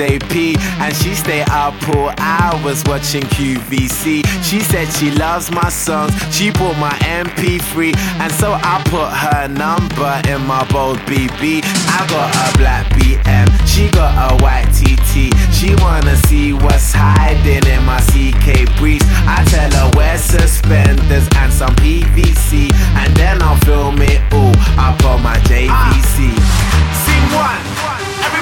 wants Steve's AP. And she stay up all hours watching QVC. She said she loves my songs, she bought my MP3. And so I put her number in my bold BB. I got a black BM, she got a white TT. She wanna see what's hiding in my CK briefs. I tell her wear suspenders and some PVC. And then I'll film it all up on my JVC. Scene one,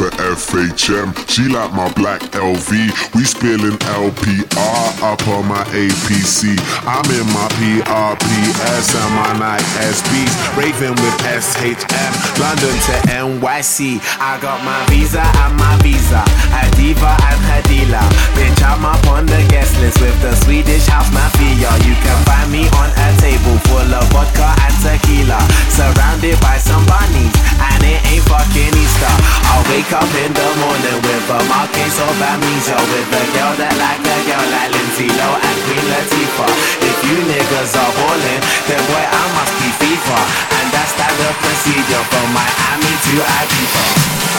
for FHM, she like my black LV. We spilling LPR up on my APC. I'm in my PRPS and my Nike SBs. Raving with SHM, London to NYC. I got my visa and my visa, a diva and dealer. Bitch, I'm up on the guest list with the Swedish house mafia. You can find me on a table full of vodka and tequila, surrounded by some bunnies, and it ain't fucking Easter. I'll wake up in the morning with a marquise of amnesia With a girl that like a girl like Lindsay Low and Queen Latifah. If you niggas are ballin', then boy I must be FIFA. And that's standard procedure from Miami to Ibiza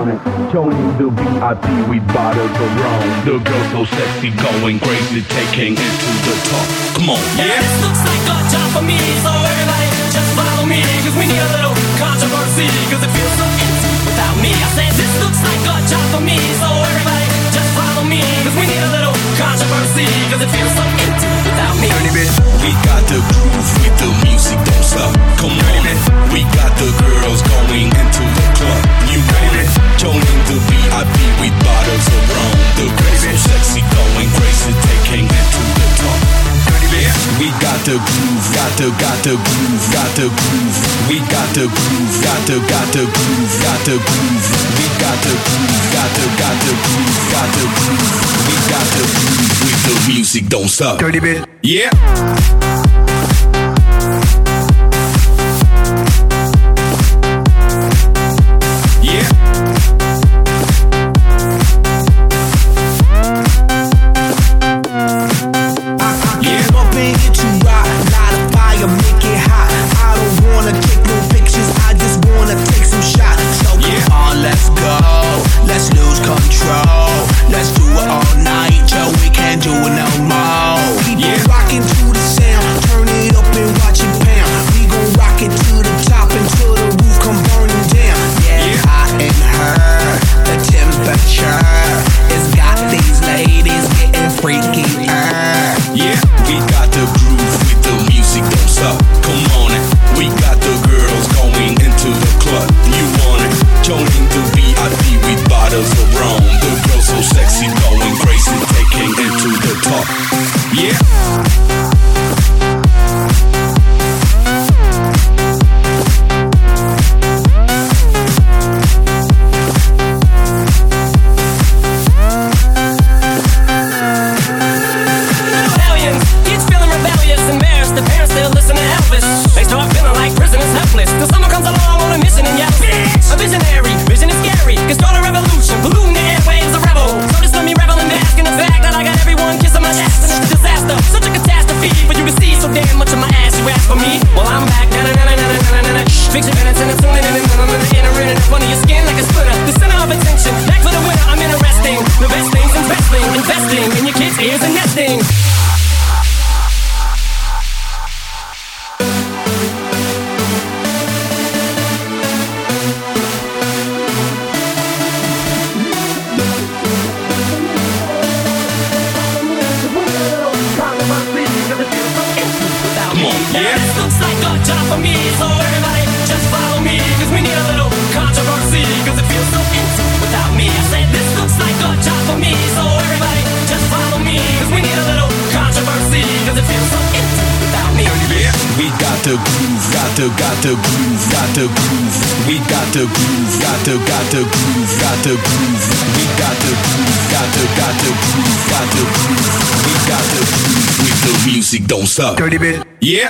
morning. Tony the VIP, we bottles around. The girl so sexy, going crazy, taking it to the top. Come on, yeah. yeah. This looks like a job for me, so everybody just follow me, cause we need a little controversy, cause it feels so empty without me. I said this looks like a job for me, so everybody me Cause we need a little controversy Cause it feels so without me We got the groove with the music, don't stop Come on bitch, We got the girls going into the club You want? Joining the VIP with bottles of rum The girls so sexy, going crazy Taking it to the top we got the groove, got the, got the groove, got the groove. We got the groove, got the, got the groove, got the groove. We got the groove, got the, got the groove, got the groove. We got the music, the music don't stop. Dirty bit. Yeah. explicar. groove, got the groove. We got the groove, got the got the groove, got the groove. We got the groove, got the got the groove, got the groove. We got the groove with the music don't stop. Dirty bit. Yeah.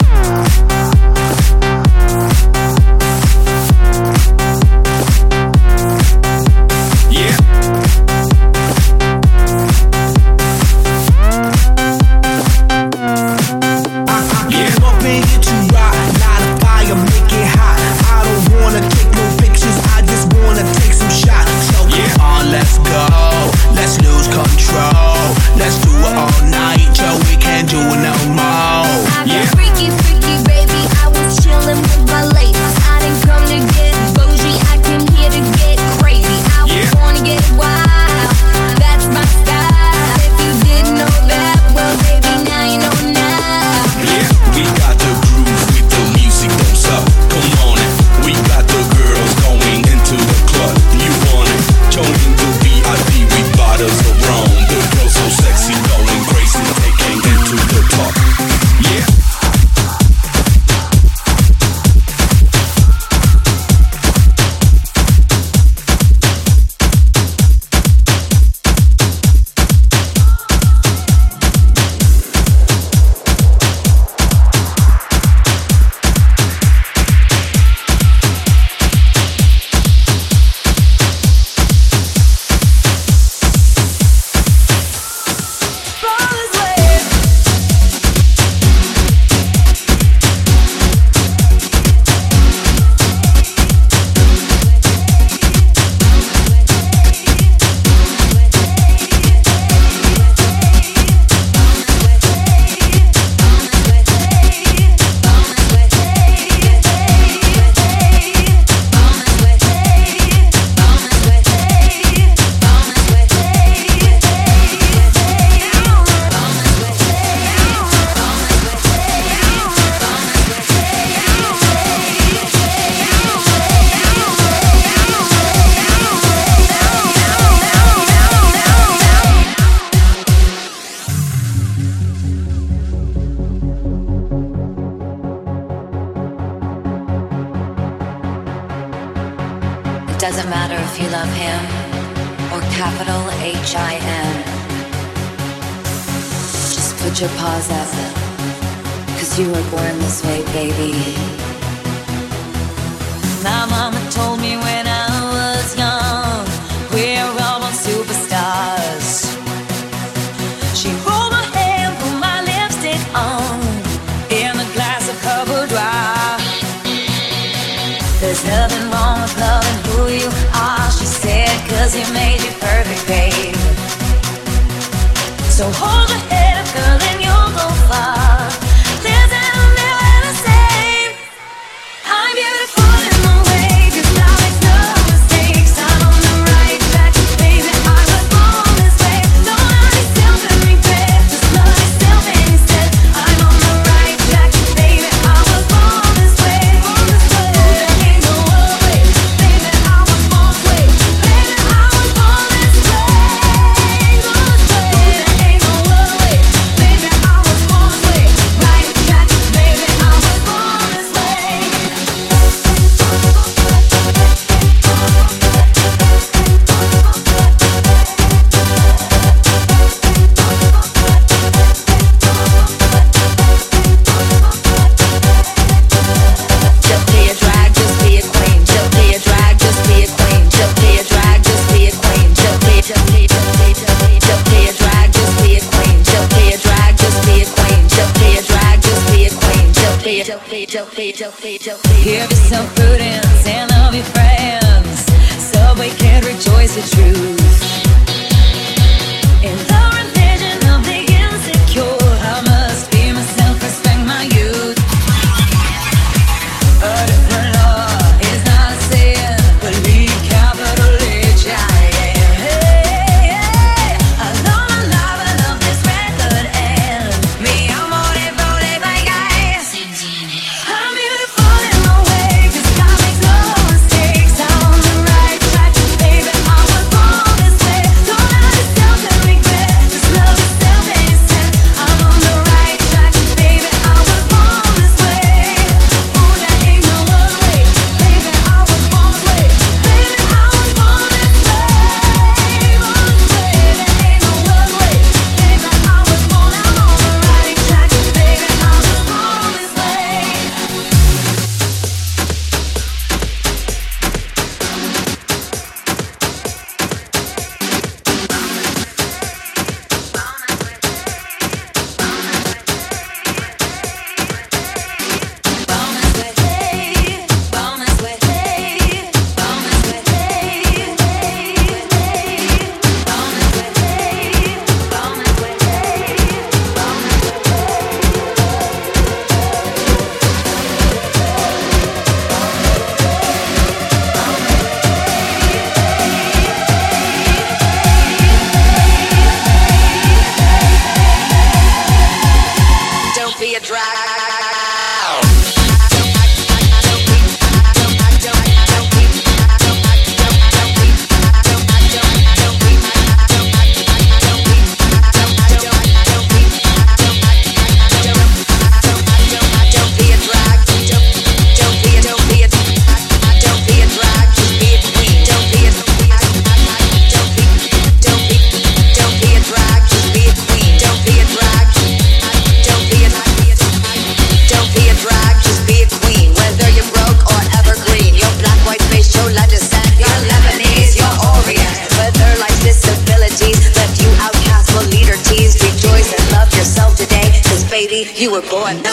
You were born